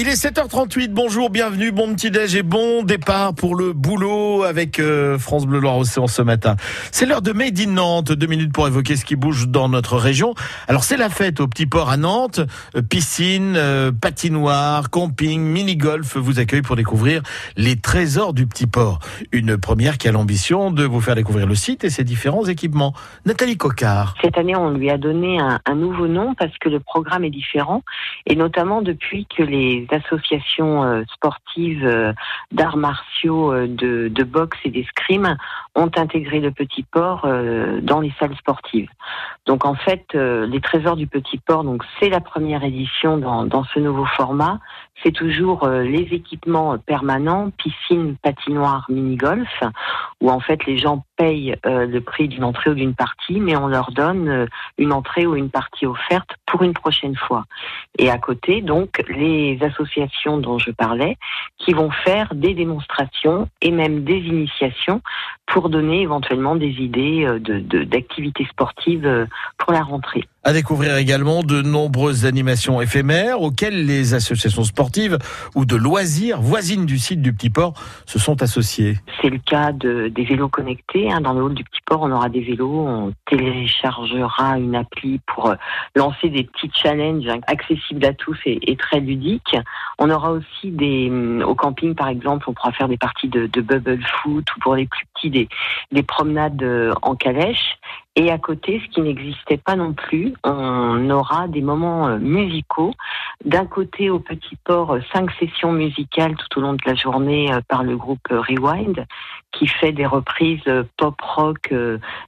Il est 7h38, bonjour, bienvenue, bon petit déj et bon départ pour le boulot avec euh, France Bleu Loire Océan ce matin. C'est l'heure de Made in Nantes, deux minutes pour évoquer ce qui bouge dans notre région. Alors c'est la fête au Petit Port à Nantes, euh, piscine, euh, patinoire, camping, mini-golf vous accueille pour découvrir les trésors du Petit Port. Une première qui a l'ambition de vous faire découvrir le site et ses différents équipements. Nathalie Cocard. Cette année on lui a donné un, un nouveau nom parce que le programme est différent et notamment depuis que les associations euh, sportives euh, d'arts martiaux, euh, de, boxe et d'escrime ont intégré le Petit Port dans les salles sportives. Donc en fait, les Trésors du Petit Port, donc c'est la première édition dans, dans ce nouveau format. C'est toujours les équipements permanents, piscine, patinoire, mini-golf, où en fait les gens payent le prix d'une entrée ou d'une partie, mais on leur donne une entrée ou une partie offerte pour une prochaine fois. Et à côté, donc, les associations dont je parlais, qui vont faire des démonstrations et même des initiations pour donner éventuellement des idées d'activités de, sportives pour la rentrée. À découvrir également de nombreuses animations éphémères auxquelles les associations sportives ou de loisirs voisines du site du Petit Port se sont associées. C'est le cas de, des vélos connectés. Hein. Dans le hall du Petit Port, on aura des vélos, on téléchargera une appli pour lancer des petits challenges accessibles à tous et, très ludiques. On aura aussi des, au camping par exemple, on pourra faire des parties de, de bubble foot ou pour les plus petits des, des promenades en calèche. Et à côté, ce qui n'existait pas non plus, on aura des moments musicaux. D'un côté, au Petit Port, cinq sessions musicales tout au long de la journée par le groupe Rewind, qui fait des reprises pop-rock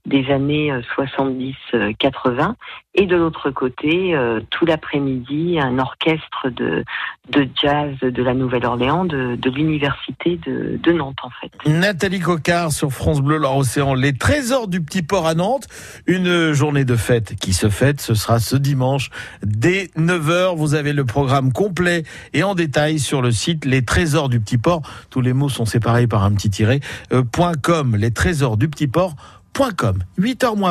des années 70-80. Et de l'autre côté, tout l'après-midi, un orchestre de, de jazz de la Nouvelle-Orléans, de, de l'université de, de, Nantes en fait. Nathalie Cocard sur France Bleu, l'Océan, les trésors du Petit Port à Nantes. Une journée de fête qui se fête, ce sera ce dimanche dès 9h. Vous avez le programme complet et en détail sur le site Les Trésors du Petit Port. Tous les mots sont séparés par un petit tiret. Euh, .com, les trésors du petit port.com. 8h moins